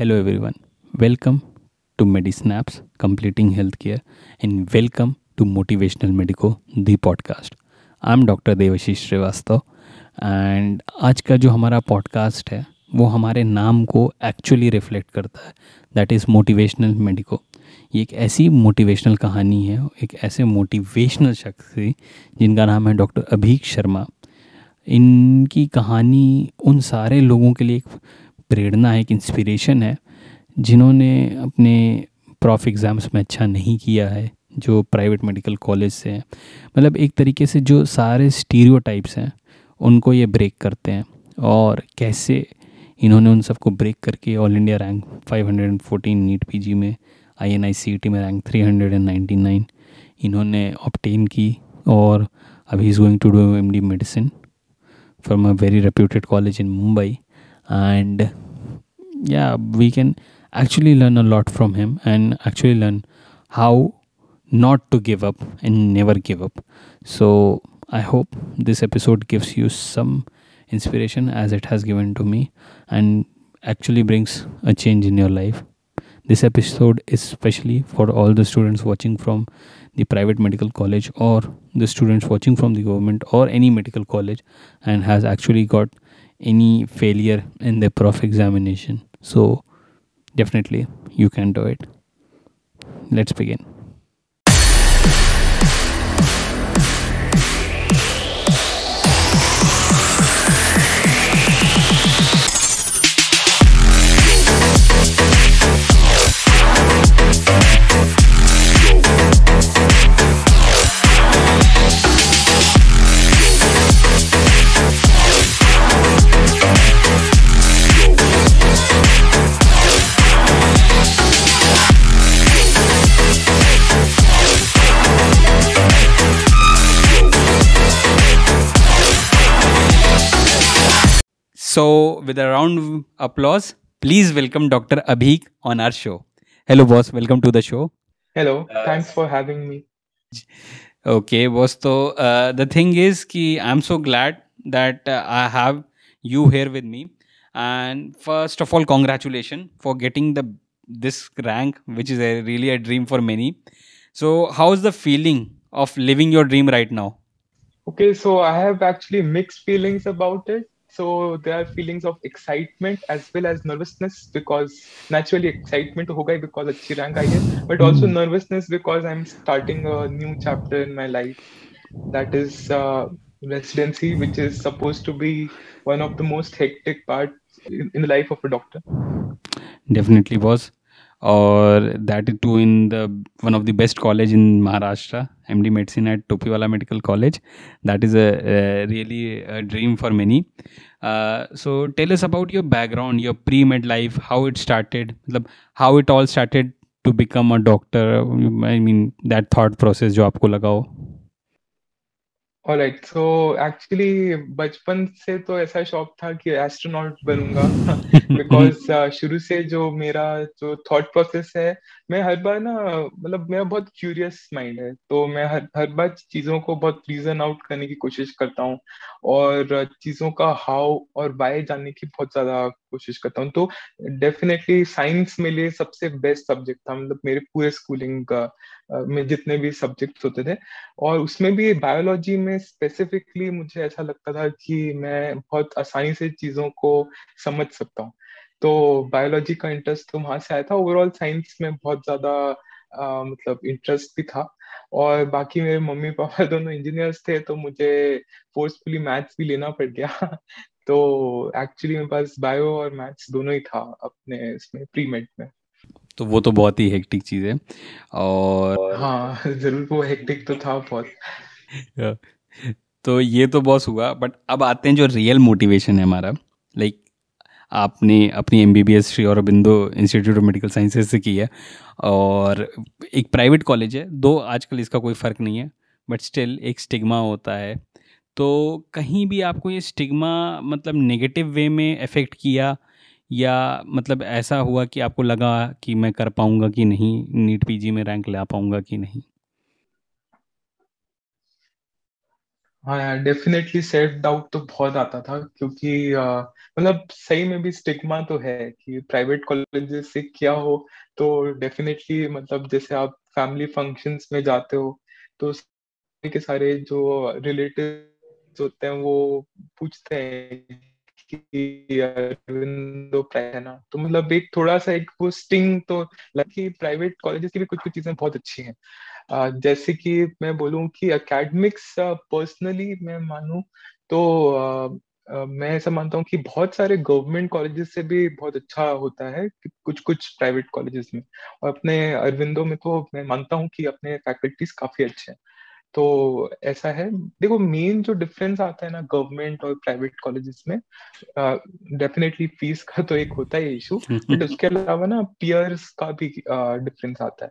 Hello, everyone. Welcome to MediSnaps, Completing Healthcare, and welcome to Motivational Medico, the podcast. I'm doctor Devashish Srivastava and आज का जो हमारा podcast है वो हमारे नाम को एक्चुअली रिफ्लेक्ट करता है दैट इज़ मोटिवेशनल मेडिको ये एक ऐसी मोटिवेशनल कहानी है एक ऐसे मोटिवेशनल शख्स जिनका नाम है डॉक्टर अभीक शर्मा इनकी कहानी उन सारे लोगों के लिए एक प्रेरणा है, एक इंस्पिरेशन है, जिन्होंने अपने प्रॉफ एग्ज़ाम्स में अच्छा नहीं किया है, जो प्राइवेट मेडिकल कॉलेज से हैं। मतलब एक तरीके से जो सारे स्टीरियोटाइप्स हैं, उनको ये ब्रेक करते हैं। और कैसे इन्होंने उन सबको ब्रेक करके all India rank 514 NEET PG में आई एन टी में रैंक 399 इन्होंने ऑप्टेन की। और अभी is going to do M D medicine from a very reputed college in Mumbai and yeah we can actually learn a lot from him and actually learn how not to give up and never give up. So i hope this episode gives you some inspiration as it has given to me and actually brings a change in your life. This episode is especially for all the students watching from the private medical college or the students watching from the government or any medical college and has actually got any failure in the prof examination so definitely you can do it. Let's begin So, with a round of applause, please welcome Dr. Abhik on our show. Hello, boss. Welcome to the show. Hello. Thanks for having me. Okay, boss. So, uh, the thing is, ki I'm so glad that uh, I have you here with me. And first of all, congratulations for getting the this rank, which is a, really a dream for many. So, how's the feeling of living your dream right now? Okay, so I have actually mixed feelings about it. So there are feelings of excitement as well as nervousness because naturally excitement hogai because achhi rank I hai, but hmm. also nervousness because I'm starting a new chapter in my life. That is uh, residency, which is supposed to be one of the most hectic parts in, in the life of a doctor. Definitely was. और that is to in the one of the best college in Maharashtra M D medicine at Topiwala medical college that is a really dream for many so tell us about your background your pre med life how it started मतलब how it all started to become a doctor I mean that thought process जो आपको लगा हो। Alright so actually बचपन से तो ऐसा शौक था कि एस्ट्रोनॉट बनूँगा। बिकॉज़ uh, शुरू से जो मेरा जो थॉट प्रोसेस है मैं हर बार ना मतलब मेरा बहुत क्यूरियस माइंड है। तो मैं हर हर बार चीज़ों को बहुत रीजन आउट करने की कोशिश करता हूँ। और चीज़ों का हाउ और वाई जानने की बहुत ज़्यादा कोशिश करता हूँ। तो डेफिनेटली साइंस मेरे लिए सबसे बेस्ट सब्जेक्ट था मतलब मेरे पूरे स्कूलिंग का में जितने भी सब्जेक्ट्स होते थे। और उसमें भी बायोलॉजी में स्पेसिफिकली मुझे ऐसा लगता था कि मैं बहुत आसानी से चीज़ों को समझ सकता हूँ। तो बायोलॉजी का इंटरेस्ट तो वहाँ से आया था। ओवरऑल साइंस में बहुत ज़्यादा मतलब इंटरेस्ट भी था। और बाकी मेरे मम्मी पापा दोनों इंजीनियर्स थे तो मुझे फोर्सफुली मैथ्स भी लेना पड़ गया। तो एक्चुअली मेरे पास बायो और मैथ्स दोनों ही था अपने इसमें प्री मेड में। तो वो तो बहुत ही हेक्टिक चीज़ है और हाँ ज़रूर वो हेक्टिक तो था बहुत। तो ये तो बॉस हुआ बट अब आते हैं जो रियल मोटिवेशन है हमारा। लाइक like, आपने अपनी M B B S Shri Aurobindo institute of medical sciences से की है और एक प्राइवेट कॉलेज है दो आजकल इसका कोई फ़र्क नहीं है बट स्टिल एक स्टिग्मा होता है। तो कहीं भी आपको ये स्टिग्मा मतलब नेगेटिव वे में अफेक्ट किया या मतलब ऐसा हुआ कि आपको लगा कि मैं कर पाऊँगा कि नहीं नीट पीजी में रैंक ला पाऊँगा कि नहीं? हाँ यार डेफिनेटली सेल्फ डाउट तो बहुत आता था क्योंकि मतलब सही में भी स्टिग्मा तो है कि प्राइवेट कॉलेजेस से क्या हो तो डेफिनेटली मतलब जैसे आप फैमिली फ़ंक्शंस में जाते हो तो सारे के सारे जो रिलेटिव्स होते हैं वो पूछते हैं कि है ना तो मतलब एक थोड़ा सा एक वो स्टिंग तो लगी प्राइवेट कॉलेजेस की भी कुछ कुछ चीज़ें बहुत अच्छी हैं। जैसे कि मैं बोलूँ कि अकेडमिक्स पर्सनली मैं मानूं तो मैं ऐसा मानता हूँ कि बहुत सारे गवर्नमेंट कॉलेजेस से भी बहुत अच्छा होता है कुछ कुछ प्राइवेट कॉलेजेस में। और अपने अरविंदो में तो मैं मानता हूँ कि अपने फैकल्टीज काफ़ी अच्छे हैं। तो ऐसा है। देखो मेन जो डिफरेंस आता है ना गवर्नमेंट और प्राइवेट कॉलेजेस में डेफिनेटली फ़ीस का तो एक होता है इशू बट उसके अलावा ना पियर्स का भी डिफरेंस uh, आता है।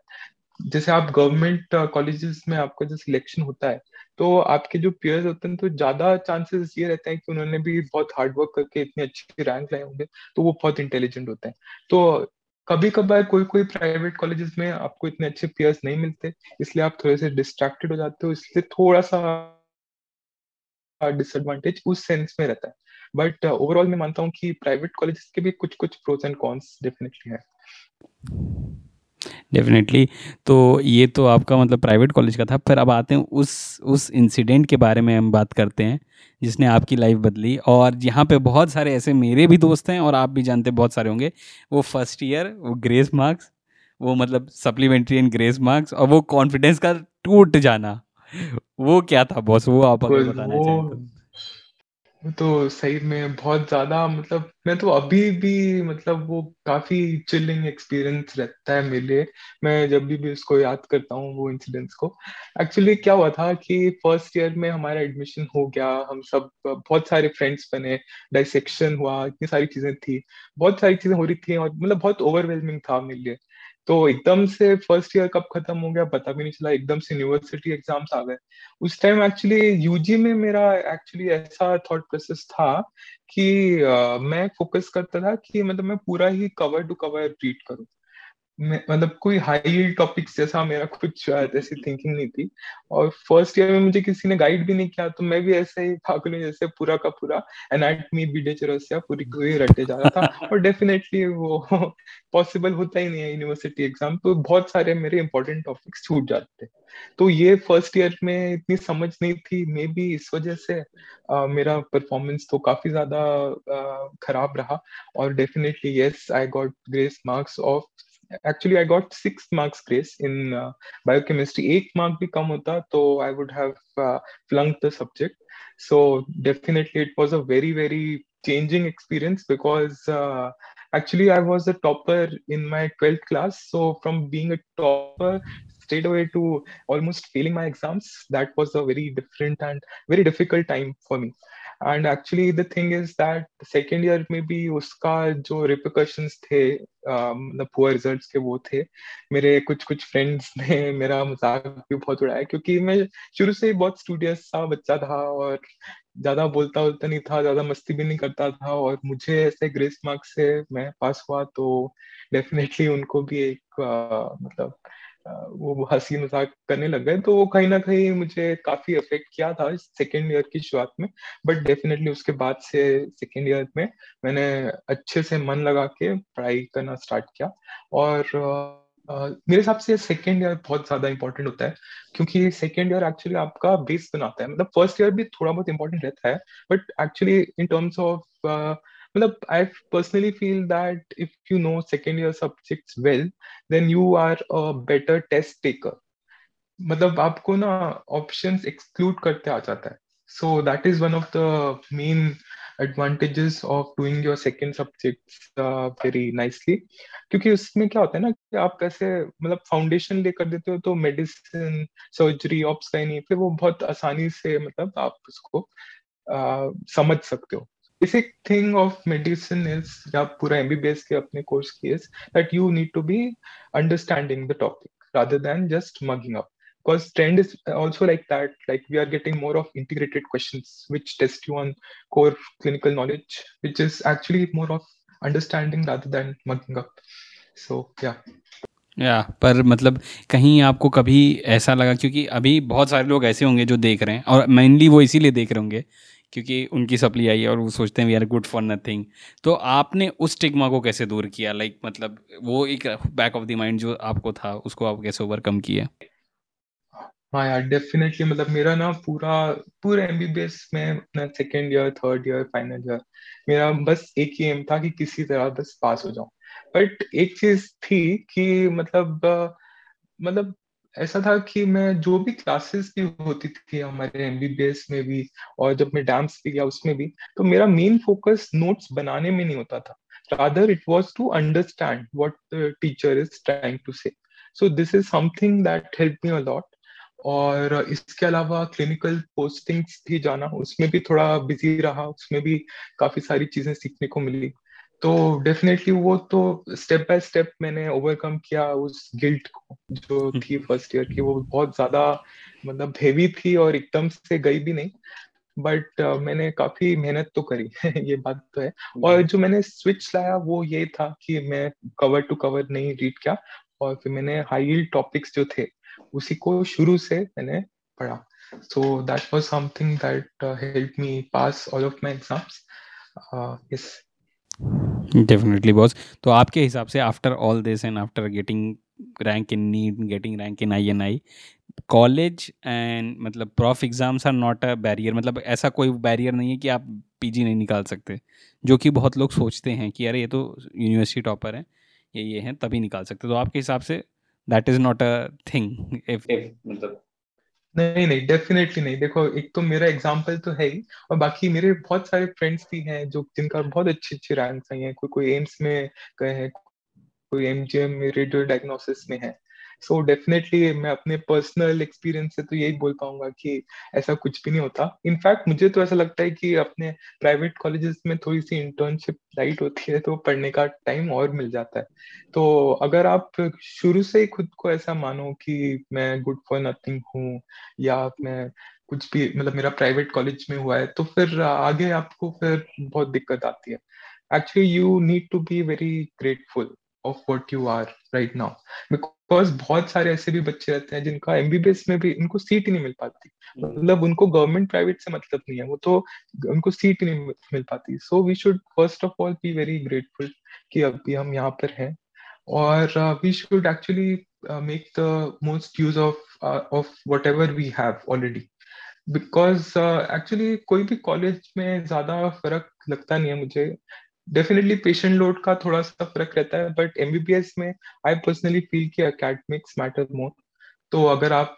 जैसे आप गवर्नमेंट कॉलेजेस में आपका जो सिलेक्शन होता है तो आपके जो पियर्स होते हैं तो ज़्यादा चांसेस ये रहते हैं कि उन्होंने भी बहुत हार्ड वर्क करके इतनी अच्छे रैंक लाए होंगे तो वो बहुत इंटेलिजेंट होते हैं। तो कभी कभार कोई कोई प्राइवेट कॉलेजेस में आपको इतने अच्छे पियर्स नहीं मिलते, इसलिए आप थोड़े से डिस्ट्रैक्टेड हो जाते हो, इसलिए थोड़ा सा डिसएडवांटेज उस सेंस में रहता है। बट ओवरऑल मैं मानता हूँ कि प्राइवेट कॉलेजेस के भी कुछ कुछ प्रोज एंड कॉन्स डेफिनेटली है। डेफिनेटली तो ये तो आपका मतलब प्राइवेट कॉलेज का था। फिर अब आते हैं उस उस इंसिडेंट के बारे में हम बात करते हैं जिसने आपकी लाइफ बदली। और यहाँ पे बहुत सारे ऐसे मेरे भी दोस्त हैं और आप भी जानते बहुत सारे होंगे। वो फ़र्स्ट ईयर वो ग्रेस मार्क्स वो मतलब सप्लीमेंट्री एंड ग्रेस मार्क्स और वो कॉन्फिडेंस का टूट जाना। वो क्या था बॉस वो आप अगर बताना वो तो तो सही में बहुत ज़्यादा मतलब मैं तो अभी भी मतलब वो काफ़ी चिलिंग एक्सपीरियंस रहता है मेरे लिए। मैं जब भी भी उसको याद करता हूँ, वो इंसिडेंट्स को। एक्चुअली क्या हुआ था कि फ़र्स्ट ईयर में हमारा एडमिशन हो गया। हम सब, बहुत सारे फ्रेंड्स बने। डाइसेक्शन हुआ, इतनी सारी चीज़ें थी। बहुत सारी चीज़ें हो रही थी और मतलब बहुत ओवरवेलमिंग था मेरे लिए। तो एकदम से फ़र्स्ट ईयर कब खत्म हो गया पता भी नहीं चला एकदम से यूनिवर्सिटी एग्ज़ाम्स आ गए। उस टाइम एक्चुअली यूजी में मेरा एक्चुअली ऐसा थॉट प्रोसेस था कि uh, मैं फोकस करता था कि मतलब मैं पूरा ही कवर टू कवर रीड करूँ। मतलब कोई हाई टॉपिक्स जैसा मेरा कुछ ऐसी थिंकिंग नहीं थी। और फ़र्स्ट ईयर में मुझे किसी ने गाइड भी नहीं किया तो मैं भी ऐसे ही भागने जैसे पूरा का पूरा एनाटमी बीडे चौरसिया पूरी पूरी रटे जा रहा था। और डेफिनेटली वो पॉसिबल होता ही नहीं है यूनिवर्सिटी एग्ज़ाम तो बहुत सारे मेरे इंपॉर्टेंट टॉपिक्स छूट जाते। तो ये फ़र्स्ट ईयर में इतनी समझ नहीं थी। मे बी इस वजह से अ, मेरा परफॉर्मेंस तो काफ़ी ज़्यादा खराब रहा। और definitely yes I got grace marks of actually I got six marks grace in uh, biochemistry. Eight mark bhi kam hota, so I would have uh, flunked the subject. So definitely it was a very very changing experience because uh, actually I was a topper in my 12th class. So from being a topper straight away to almost failing my exams, that was a very different and very difficult time for me. And actually the thing is that second year में भी उसका जो repercussions थे मतलब poor results के वो थे मेरे कुछ कुछ फ्रेंड्स ने मेरा मज़ाक भी बहुत उड़ाया क्योंकि मैं शुरू से बहुत स्टूडियस सा बच्चा था और ज़्यादा बोलता बोलता नहीं था ज़्यादा मस्ती भी नहीं करता था और मुझे ऐसे ग्रेस मार्क्स से मैं पास हुआ तो डेफिनेटली उनको भी एक आ, मतलब वो हँसी मज़ाक करने लग गए तो वो कहीं ना कहीं मुझे काफ़ी अफेक्ट किया था सेकेंड ईयर की शुरुआत में। बट डेफिनेटली उसके बाद से सेकेंड ईयर में मैंने अच्छे से मन लगा के पढ़ाई करना स्टार्ट किया। और uh, मेरे हिसाब से सेकेंड ईयर बहुत ज़्यादा इंपॉर्टेंट होता है क्योंकि सेकेंड ईयर एक्चुअली आपका बेस बनाता है। मतलब फ़र्स्ट ईयर भी थोड़ा बहुत इंपॉर्टेंट रहता है but actually in terms of मतलब I personally feel that if you know second year subjects well then you are a better test taker मतलब आपको ना ऑप्शंस एक्सक्लूड करते आ जाता है। So that is one of the main advantages of doing your second subject very nicely क्योंकि उसमें क्या होता है ना कि आप कैसे मतलब फाउंडेशन लेकर देते हो तो मेडिसिन सर्जरी ऑप्स का ही नहीं फिर वो बहुत आसानी से मतलब आप उसको uh, समझ सकते हो। Basic thing of medicine is या पूरा MBBS के अपने course की is that you need to be understanding the topic rather than just mugging up because trend is also like that like we are getting more of integrated questions which test you on core clinical knowledge which is actually more of understanding rather than mugging up so yeah या पर मतलब कहीं आपको कभी ऐसा लगा क्योंकि अभी बहुत सारे लोग ऐसे होंगे जो देख रहे हैं और मेनली वो इसीलिए देख रहे होंगे क्योंकि उनकी सप्ली आई है और वो सोचते हैं we are good for nothing तो आपने उस स्टिग्मा को कैसे दूर किया? लाइक like, मतलब वो एक बैक ऑफ़ द माइंड जो आपको था उसको आप कैसे ओवरकम किया हाँ यार डेफिनेटली मतलब मेरा ना पूरा पूरे एमबीबीएस में अपना second year third year final year मेरा बस एक ही एम था कि किसी तरह बस पास हो जाऊँ। बट एक चीज़ थी कि मतलब मतलब ऐसा था कि मैं जो भी क्लासेस भी होती थी हमारे एमबीबीएस में भी और जब मैं डांस भी गया उसमें भी तो मेरा मेन फोकस नोट्स बनाने में नहीं होता था। Rather it was to understand what the teacher is trying to say so this is something that help me a lot और इसके अलावा क्लिनिकल पोस्टिंग्स भी जाना, उसमें भी थोड़ा बिज़ी रहा, उसमें भी काफ़ी सारी चीज़ें सीखने को मिली। तो डेफिनेटली वो तो स्टेप बाय स्टेप मैंने ओवरकम किया उस गिल्ट को जो थी फ़र्स्ट ईयर की। वो बहुत ज़्यादा मतलब हेवी थी और एकदम से गई भी नहीं बट uh, मैंने काफ़ी मेहनत तो करी ये बात तो है। और जो मैंने स्विच लाया वो ये था कि मैं कवर टू कवर नहीं रीड किया और फिर मैंने हाई टॉपिक्स जो थे उसी को शुरू से मैंने पढ़ा। So that was something that help me pass all of my exams yes definitely boss तो आपके हिसाब से after all this and after getting rank in NEET getting rank in I N I college and मतलब prof exams are not a barrier मतलब ऐसा कोई barrier नहीं है कि आप पीजी नहीं निकाल सकते, जो कि बहुत लोग सोचते हैं कि अरे ये तो यूनिवर्सिटी टॉपर है, ये ये हैं, तभी निकाल सकते। तो आपके हिसाब से that is not a thing if मतलब नहीं नहीं डेफिनेटली नहीं। देखो, एक तो मेरा एग्ज़ाम्पल तो है ही, और बाकी मेरे बहुत सारे फ्रेंड्स भी हैं जो, जिनका बहुत अच्छी अच्छी रैंक्स आई हैं। कोई कोई एम्स में गए हैं, कोई एमजीएम में रेडियो डायग्नोसिस में है। सो डेफिनेटली मैं अपने पर्सनल एक्सपीरियंस से तो यही बोल पाऊँगा कि ऐसा कुछ भी नहीं होता। इनफैक्ट मुझे तो ऐसा लगता है कि अपने प्राइवेट कॉलेजेस में थोड़ी सी इंटर्नशिप लाइट होती है तो पढ़ने का टाइम और मिल जाता है। तो अगर आप शुरू से ही खुद को ऐसा मानो कि मैं गुड फॉर नथिंग हूँ या मैं कुछ भी मतलब मेरा प्राइवेट कॉलेज में हुआ है तो फिर आगे आपको फिर बहुत दिक्कत आती है। Actually you need to be very grateful of what you are right now because बहुत सारे ऐसे भी बच्चे रहते हैं जिनका एमबीबीएस में भी उनको सीट ही नहीं मिल पाती। मतलब उनको गवर्नमेंट प्राइवेट से मतलब नहीं है, वो तो उनको सीट ही नहीं मिल पाती। So we should first of all be very grateful कि अभी हम यहाँ पर हैं। और we should actually make the most use of of whatever we have already because actually कोई भी कॉलेज में ज़्यादा फ़र्क लगता नहीं है मुझे। डेफिनेटली पेशेंट लोड का थोड़ा सा फ़र्क रहता है बट एमबीबीएस में आई पर्सनली फील कि अकेडमिक्स मैटर मोर तो अगर आप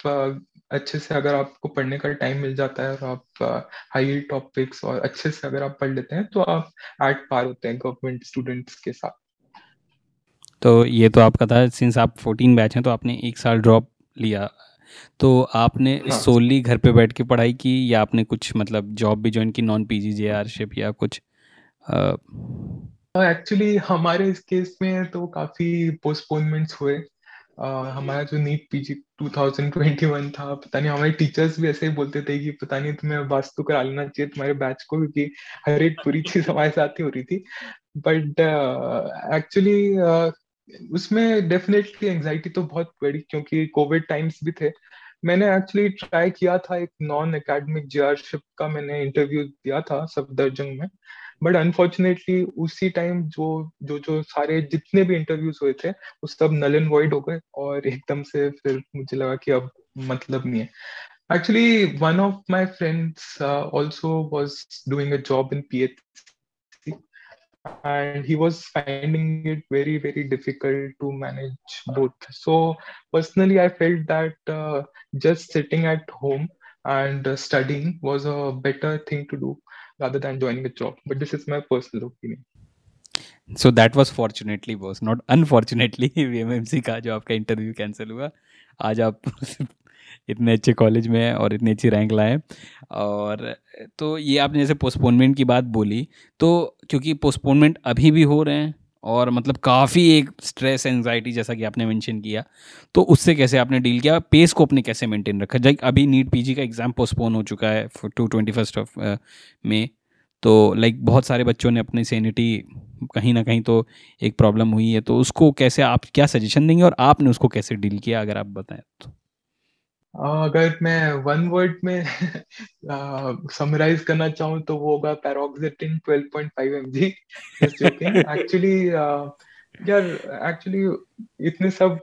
अच्छे से अगर आपको पढ़ने का टाइम मिल जाता है और आप हाई टॉपिक्स और अच्छे से अगर आप पढ़ लेते हैं तो आप एट पार होते हैं गवर्नमेंट स्टूडेंट्स के साथ. तो ये तो आपका था सिंस आप फोर्टीन बैच हैं तो आपने एक साल ड्रॉप लिया। तो आपने हाँ. सोली घर पे बैठ के पढ़ाई की या आपने कुछ मतलब जॉब भी ज्वाइन की नॉन पी जी जे आरशिप या कुछ? एक्चुअली uh, हमारे इस केस में तो काफ़ी पोस्टपोनमेंट्स हुए। Uh, हमारा जो नीट पीजी 2021 था पता नहीं हमारे टीचर्स भी ऐसे ही बोलते थे कि पता नहीं तुम्हें वास्तु करा लेना चाहिए तुम्हारे बैच को क्योंकि हर एक पूरी चीज़ हमारे साथ ही हो रही थी। बट एक्चुअली uh, uh, उसमें डेफिनेटली एंजाइटी तो बहुत बड़ी क्योंकि कोविड टाइम्स भी थे। मैंने एक्चुअली ट्राई किया था एक नॉन एकेडमिक जीआरशिप का मैंने इंटरव्यू दिया था सफदरजंग में। बट अनफॉर्चुनेटली उसी टाइम जो जो जो सारे जितने भी इंटरव्यूज़ हुए थे वो सब नल एंड वॉइड हो गए और एकदम से फिर मुझे लगा कि अब मतलब नहीं है actually one of my friends also was doing a job in PHC and he was finding it very very difficult to manage both so personally i felt that uh, just sitting at home and uh, studying was a better thing to do rather than joining a job. But this is my personal opinion. Fortunately boss not unfortunately V M M C का जो आपका interview cancel हुआ, आज आप इतने अच्छे college में हैं और इतनी अच्छी रैंक लाए और तो ये आपने जैसे पोस्टपोनमेंट की बात बोली तो क्योंकि पोस्टपोनमेंट अभी भी हो रहे हैं और मतलब काफ़ी एक स्ट्रेस एंजाइटी जैसा कि आपने मेंशन किया। तो उससे कैसे आपने डील किया? पेस को अपने कैसे मेंटेन रखा? जब अभी नीट पीजी का एग्ज़ाम पोस्टपोन हो चुका है to twenty first of May तो लाइक बहुत सारे बच्चों ने अपनी सैनिटी कहीं ना कहीं तो एक प्रॉब्लम हुई है। तो उसको कैसे आप क्या सजेशन देंगे और आपने उसको कैसे डील किया? अगर आप बताएँ तो। अगर मैं वन वर्ड में समराइज करना चाहूँ तो वो होगा paroxetine 12.5 mg just joking actually यार एक्चुअली इतने सब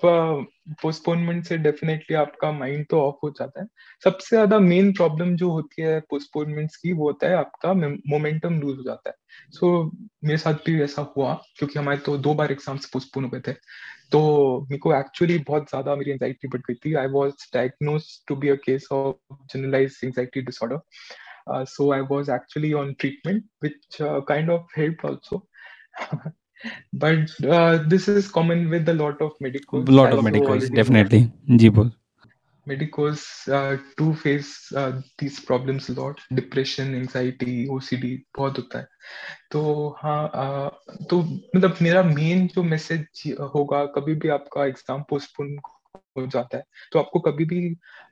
पोस्टपोनमेंट से डेफिनेटली आपका माइंड तो ऑफ़ हो जाता है। सबसे ज़्यादा मेन प्रॉब्लम जो होती है पोस्टपोनमेंट्स की वो होता है आपका मोमेंटम लूज हो जाता है। सो so, मेरे साथ भी ऐसा हुआ क्योंकि हमारे तो दो बार एग्ज़ाम्स पोस्टपोन हो गए थे। तो मेरे को एक्चुअली बहुत ज़्यादा मेरी एंजाइटी बढ़ गई थी। I was diagnose to be a case of generalize anxiety disorder so I was actually on treatment which kind of help also but uh, this is common with a lot of medicals. lot of medicals definitely ji bol medicals uh, do face uh, these problems a lot depression anxiety ocd बहुत होता है तो हाँ तो मतलब मेरा main जो message होगा कभी भी आपका एग्ज़ाम पोस्टपोन हो जाता है तो आपको कभी भी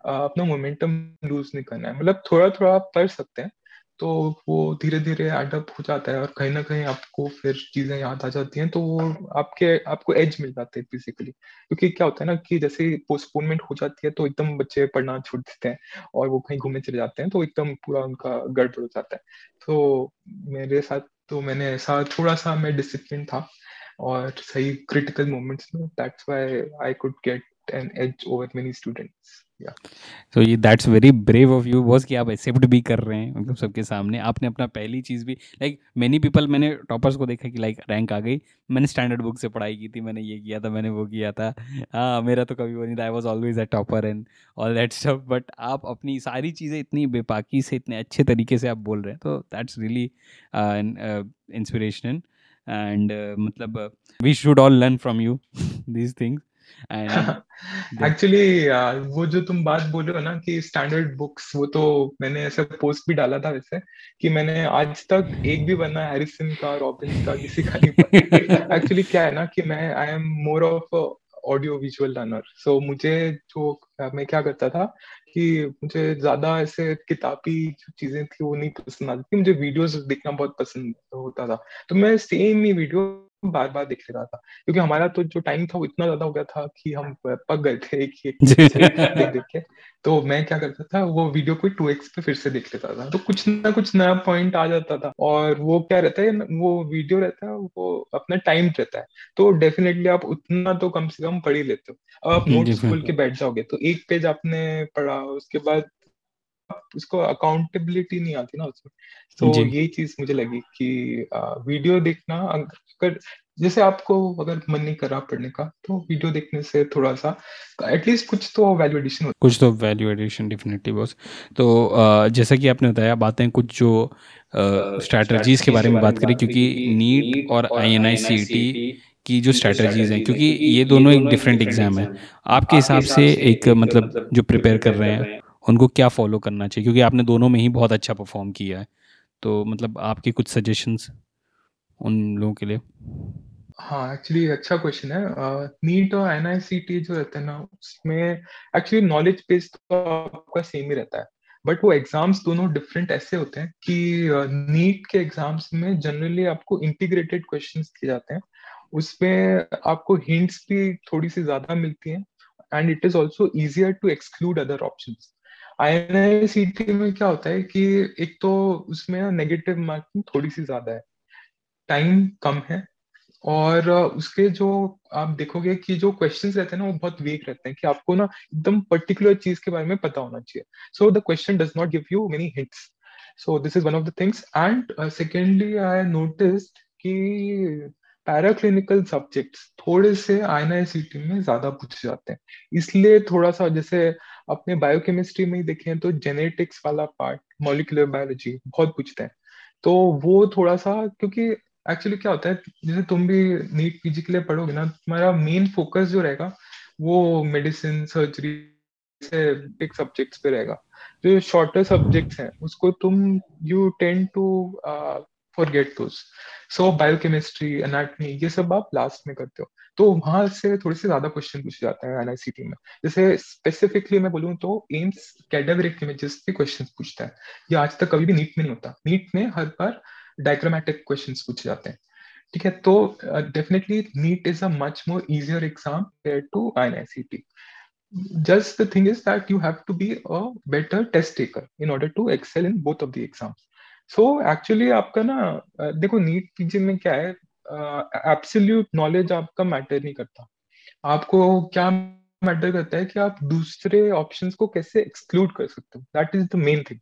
अपना मोमेंटम लूज नहीं करना है मतलब थोड़ा थोड़ा आप पढ़ सकते हैं तो वो धीरे धीरे एडअप हो जाता है और कहीं ना कहीं आपको फिर चीज़ें याद आ जाती हैं तो वो आपके, आपको एज मिल जाते हैं बेसिकली क्योंकि क्या होता है ना कि जैसे पोस्टपोनमेंट हो जाती है तो एकदम बच्चे पढ़ना छोड़ देते हैं और वो कहीं घूमने चले जाते हैं तो एकदम पूरा उनका गड़बड़ हो जाता है। तो मेरे साथ तो मैंने ऐसा थोड़ा सा मैं डिसिप्लिन था और सही क्रिटिकल मोमेंट्स में that's why I could get an edge over many students तो ये that's very brave of you boss कि आप एक्सेप्ट भी कर रहे हैं मतलब सबके सामने। आपने अपना पहली चीज़ भी लाइक मेनी पीपल मैंने टॉपर्स को देखा कि लाइक रैंक आ गई। मैंने स्टैंडर्ड बुक से पढ़ाई की थी, मैंने ये किया था, मैंने वो किया था। हाँ मेरा तो कभी वो नहीं था। I was always a topper and all that stuff but आप अपनी सारी चीज़ें इतनी बेपाकी से, इतने अच्छे तरीके से आप बोल रहे हैं। तो दैट्स रियली इंस्पिरेशनल एंड मतलब we should all learn from you these things actually uh, वो जो तुम बात बोल रहे हो ना कि स्टैंडर्ड बुक्स वो तो मैंने ऐसे पोस्ट भी डाला था वैसे कि मैंने आज तक एक भी बना हैरिसन का रॉबिन्स का किसी का नहीं एक्चुअली क्या है ना कि मैं I am more of audio visual learner so मुझे जो मैं क्या करता था कि मुझे ज़्यादा ऐसे किताबी जो चीज़ें थी वो नहीं पसंद आती मुझे वीडियोस देखना बहुत पसंद होता था। तो मैं सेम ही वीडियो बार बार देख रहा था। क्योंकि हमारा तो जो टाइम था वो इतना ज़्यादा हो गया था कि हम पक गए थे एक ही देख देख के। तो मैं क्या करता था वो वीडियो को टू एक्स पे फिर से देख लेता था। तो कुछ ना कुछ नया पॉइंट आ जाता था। और वो क्या रहता है वो वीडियो रहता है वो अपना टाइम रहता है। तो डेफिनेटली आप उतना तो कम से कम पढ़ ही लेते हो। अब आप नोट्स खोल के बैठ जाओगे। तो एक पेज आपने पढ़ा उसके बाद उसको अकाउंटेबिलिटी नहीं आती ना उसमें। तो ये चीज़ मुझे लगी कि वीडियो देखना अगर जैसे आपको अगर मन नहीं कर रहा पढ़ने का तो वीडियो देखने से थोड़ा सा एटलीस्ट कुछ तो वैल्यू एडिशन कुछ तो वैल्यू एडिशन डेफिनेटली बॉस तो जैसा कि आपने बताया बातें कुछ जो स्ट्रैटेजीज के बारे में बात करें क्योंकि नीट और आई एन आई सी टी की जो स्ट्रैटेजीज हैं क्योंकि ये दोनों एक डिफरेंट एग्ज़ाम है। आपके हिसाब से एक मतलब जो प्रिपेयर कर रहे हैं। उनको क्या फॉलो करना चाहिए? क्योंकि आपने दोनों में ही बहुत अच्छा परफॉर्म किया है। तो मतलब आपके कुछ सजेशंस उन लोगों के लिए? हाँ एक्चुअली अच्छा क्वेश्चन है। नीट और एन आई सी टी जो रहते हैं ना, उसमें एक्चुअली नॉलेज बेस्ड तो आपका सेम ही रहता है। बट वो एग्ज़ाम्स दोनों डिफरेंट ऐसे होते हैं कि नीट के एग्ज़ाम्स में जनरली आपको इंटीग्रेटेड क्वेश्चन दिए जाते हैं। उसमें आपको हिंट्स भी थोड़ी सी ज़्यादा मिलती हैं। And it is also easier to exclude other options INICET में क्या होता है कि एक तो उसमें नेगेटिव मार्किंग थोड़ी सी ज़्यादा है। टाइम कम है और उसके जो आप देखोगे कि जो क्वेश्चंस रहते हैं ना, वो बहुत वीक रहते हैं कि आपको ना एकदम पर्टिकुलर चीज़ के बारे में पता होना चाहिए। So the question does not give you many hints so this is one of the things and secondly I notice कि पैराक्लिनिकल सब्जेक्ट्स थोड़े से आई में ज़्यादा पूछे जाते हैं। इसलिए थोड़ा सा जैसे अपने बायोकेमिस्ट्री में ही देखें तो जेनेटिक्स वाला पार्ट मोलिकुलर बायोलॉजी बहुत पूछते हैं। तो वो थोड़ा सा क्योंकि एक्चुअली क्या होता है, जैसे तुम भी नीट पीजी के लिए पढ़ोगे ना, तुम्हारा मेन फोकस जो रहेगा वो मेडिसिन सर्जरी से बिग सब्जेक्ट्स पे रहेगा। जो शॉर्टर सब्जेक्ट्स हैं, उसको तुम you tend to forget those so biochemistry anatomy ये सब आप लास्ट में करते हो। तो वहाँ से थोड़े से ज़्यादा क्वेश्चन पूछे जाते हैं एनआईसीटी में। जैसे स्पेसिफिकली मैं बोलूँ तो एम्स कैडेवरिक इमेजेस के क्वेश्चन पूछता है। ये आज तक कभी भी नीट में नहीं होता। नीट में हर बार डायग्रामेटिक क्वेश्चन पूछे जाते हैं। ठीक है? तो definitely NEET is a much more easier exam to INICT. Just the thing is that you have to be a better test taker in order to excel in both of the exams. So actually आपका ना देखो, NEET PG में क्या है absolute knowledge आपका matter नहीं करता। आपको क्या मैटर करता है कि आप दूसरे ऑप्शंस को कैसे एक्सक्लूड कर सकते हो? That is the main thing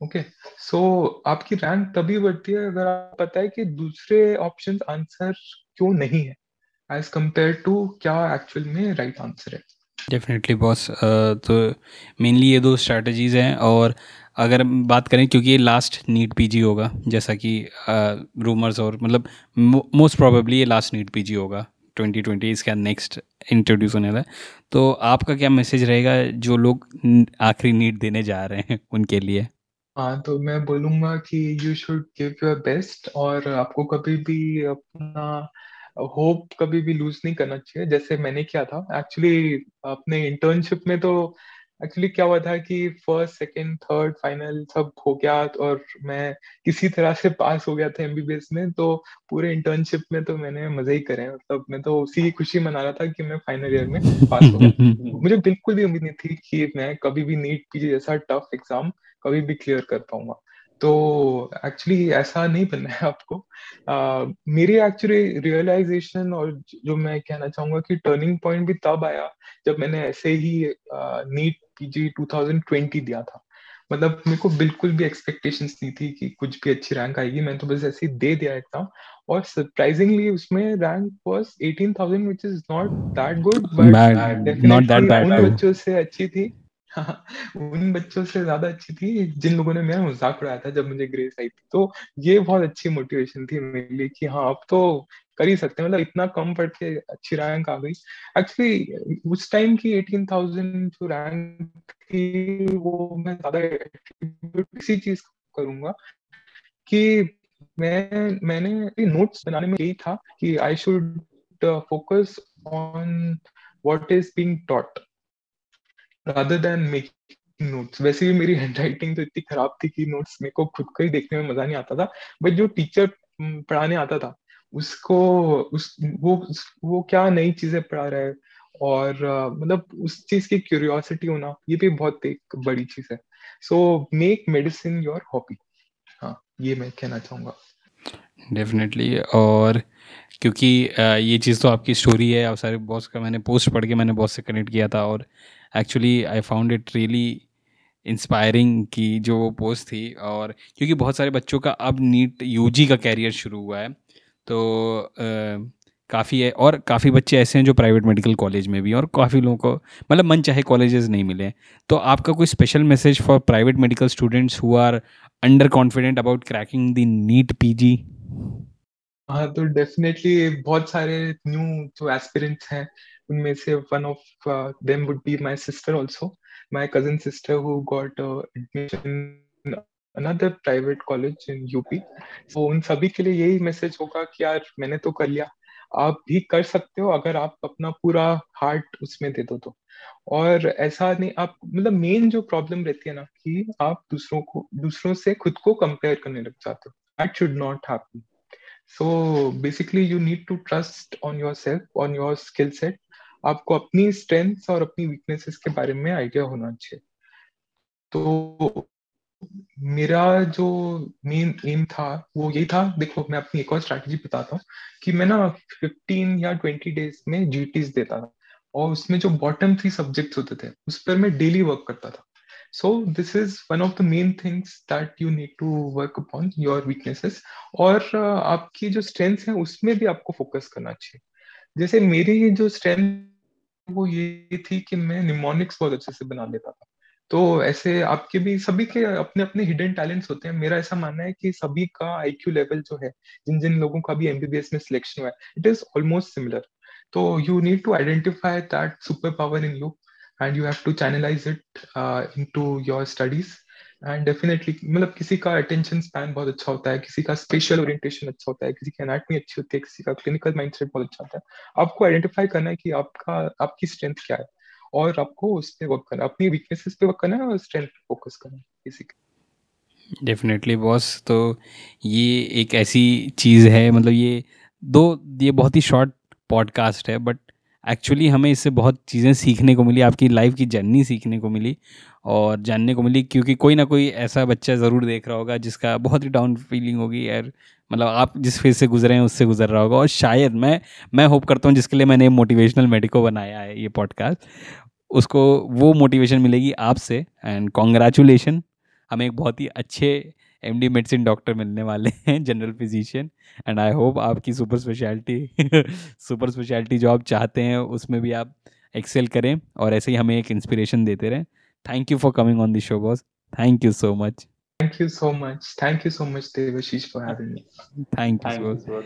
okay so आपकी रैंक तभी बढ़ती है अगर आप पता है कि दूसरे ऑप्शंस आंसर क्यों नहीं है एज कंपेयर टू क्या एक्चुअल में राइट right आंसर है। डेफिनेटली बॉस तो मेनली ये दो स्ट्रैटेजीज़ हैं और अगर बात करें, क्योंकि ये लास्ट नीट पीजी होगा, जैसा कि रूमर्स और मतलब मोस्ट प्रोबेबली ये लास्ट नीट पीजी होगा 2020 इसका नेक्स्ट इंट्रोड्यूस होने वाला तो आपका क्या मैसेज रहेगा, जो लोग आखिरी नीट देने जा रहे हैं उनके लिए? हाँ तो मैं बोलूँगा कि you should give your best और आपको कभी भी अपना होप कभी भी लूज नहीं करना चाहिए। जैसे मैंने किया था एक्चुअली अपने इंटर्नशिप में तो एक्चुअली क्या हुआ था कि फ़र्स्ट सेकंड थर्ड फाइनल सब हो गया और मैं किसी तरह से पास हो गया था एमबीबीएस में तो पूरे इंटर्नशिप में तो मैंने मज़े ही करे मतलब मैं तो उसी की खुशी मना रहा था कि मैं फाइनल ईयर में पास हो गया। मुझे बिल्कुल भी उम्मीद नहीं थी कि मैं कभी भी नीट पीजी जैसा टफ एग्ज़ाम कभी भी क्लियर कर पाऊँगा। तो एक्चुअली ऐसा नहीं बनना है आपको। uh, मेरी एक्चुअली रियलाइजेशन और जो मैं कहना चाहूँगा कि टर्निंग पॉइंट भी तब आया जब मैंने ऐसे ही नीट पीजी 2020 दिया था। मतलब मेरे को बिल्कुल भी एक्सपेक्टेशंस नहीं थी कि कुछ भी अच्छी रैंक आएगी। मैंने तो बस ऐसे ही दे दिया एग्ज़ाम और सरप्राइजिंगली उसमें rank was 18000 which is not that good but not that bad बच्चों से अच्छी थी। उन बच्चों से ज़्यादा अच्छी थी जिन लोगों ने मेरा मज़ाक उड़ाया था जब मुझे ग्रेस आई थी। तो ये बहुत अच्छी मोटिवेशन थी मेरे लिए कि हाँ अब तो कर ही सकते हैं। मतलब इतना कम पढ़ के अच्छी रैंक आ गई। एक्चुअली उस टाइम की एटीन थाउज़ेंड जो रैंक थी, वो मैं ज़्यादा इसी चीज़ करूँगा कि मैं, मैंने नोट्स बनाने में यही था कि I should focus on what is being taught rather than making notes वैसे भी मेरी हैंडराइटिंग तो इतनी खराब थी कि नोट्स मेरे को खुद को ही देखने में मज़ा नहीं आता था। बट जो टीचर पढ़ाने आता था उसको उस वो वो क्या नई चीज़ें पढ़ा रहा है? और uh, मतलब उस चीज़ की क्यूरियोसिटी होना ये भी बहुत एक बड़ी चीज़ है। So make medicine your hobby हाँ ये मैं कहना चाहूँगा। डेफिनेटली और क्योंकि ये चीज़ तो आपकी स्टोरी है और सारे बॉस का मैंने पोस्ट पढ़ के मैंने बॉस से कनेक्ट किया था और actually I found it really inspiring की जो वो पोस्ट थी और क्योंकि बहुत सारे बच्चों का अब नीट यूजी का कैरियर शुरू हुआ है तो काफ़ी है और काफ़ी बच्चे ऐसे हैं जो प्राइवेट मेडिकल कॉलेज में भी और काफ़ी लोगों को मतलब मन चाहे कॉलेजेस नहीं मिले। तो आपका कोई special message for private medical students who are under confident about cracking the NEET PG हाँ तो डेफिनेटली बहुत सारे न्यू जो एस्पिरेंट्स हैं उनमें से one of them would be my sister also my cousin sister who got admission another private college in UP तो उन सभी के लिए यही मैसेज होगा कि यार, मैंने तो कर लिया। आप भी कर सकते हो अगर आप अपना पूरा हार्ट उसमें दे दो तो। और ऐसा नहीं, आप मतलब मेन जो प्रॉब्लम रहती है ना कि आप दूसरों को, दूसरों से खुद को कंपेयर करने लग जाते हो। That should not happen so basically you need to trust on your self on your skill set आपको अपनी स्ट्रेंथ्स और अपनी वीकनेसेस के बारे में आइडिया होना चाहिए। तो मेरा जो मेन एम था वो यही था। देखो मैं अपनी एक और स्ट्रैटेजी बताता हूँ कि मैं ना 15 या 20 डेज़ में जीटीज देता था और उसमें जो बॉटम थ्री सब्जेक्ट्स होते थे उस पर मैं डेली वर्क करता था। So this is one of the main things that you need to work upon your weaknesses और uh, आपकी जो स्ट्रेंथ है उसमें भी आपको फोकस करना चाहिए। जैसे मेरी जो स्ट्रेंथ वो ये थी कि मैं निमोनिक्स बहुत अच्छे से बना लेता था। तो ऐसे आपके भी, सभी के अपने अपने हिडन टैलेंट्स होते हैं। मेरा ऐसा मानना है कि सभी का आईक्यू लेवल जो है जिन जिन लोगों का भी एमबीबीएस में सिलेक्शन हुआ है इट इज़ ऑलमोस्ट सिमिलर तो you need to identify that super power in you and you have to channelize it into your studies and definitely मतलब किसी का अटेंशन स्पैन बहुत अच्छा होता है, किसी का स्पेशल ओरिएंटेशन अच्छा होता है, किसी की एनाटमी अच्छी होती है, किसी का क्लिनिकल माइंडसेट बहुत अच्छा होता है। आपको आइडेंटिफाई करना है कि आपका, आपकी स्ट्रेंथ क्या है और आपको उस पर वर्क करना अपनी वीकनेसेस पे वर्क करना है और स्ट्रेंथ पे फोकस करना है बेसिकली डेफिनेटली बॉस तो ये एक ऐसी चीज़ है मतलब ये दो, ये बहुत ही शॉर्ट पॉडकास्ट है बट एक्चुअली हमें इससे बहुत चीज़ें सीखने को मिली, आपकी लाइफ की जर्नी सीखने को मिली और जानने को मिली क्योंकि कोई ना कोई ऐसा बच्चा ज़रूर देख रहा होगा जिसका बहुत ही डाउन फीलिंग होगी यार मतलब आप जिस फ़ेज़ से गुजरे हैं, उससे गुजर रहा होगा और शायद मैं मैं होप करता हूँ जिसके लिए मैंने मोटिवेशनल मेडिको बनाया है ये पॉडकास्ट उसको वो मोटिवेशन मिलेगी आपसे एंड कॉन्ग्रेचुलेशन हमें एक बहुत ही अच्छे एम डी मेडिसिन डॉक्टर मिलने वाले हैं general physician and I hope आपकी सुपर स्पेशलिटी सुपर स्पेशलिटी जो आप चाहते हैं उसमें भी आप एक्सेल करें और ऐसे ही हमें एक इंस्पिरेशन देते रहें. Thank you for coming on this show boss thank you so much thank you so much thank you so much Devashish, for having me. Thank you, so much.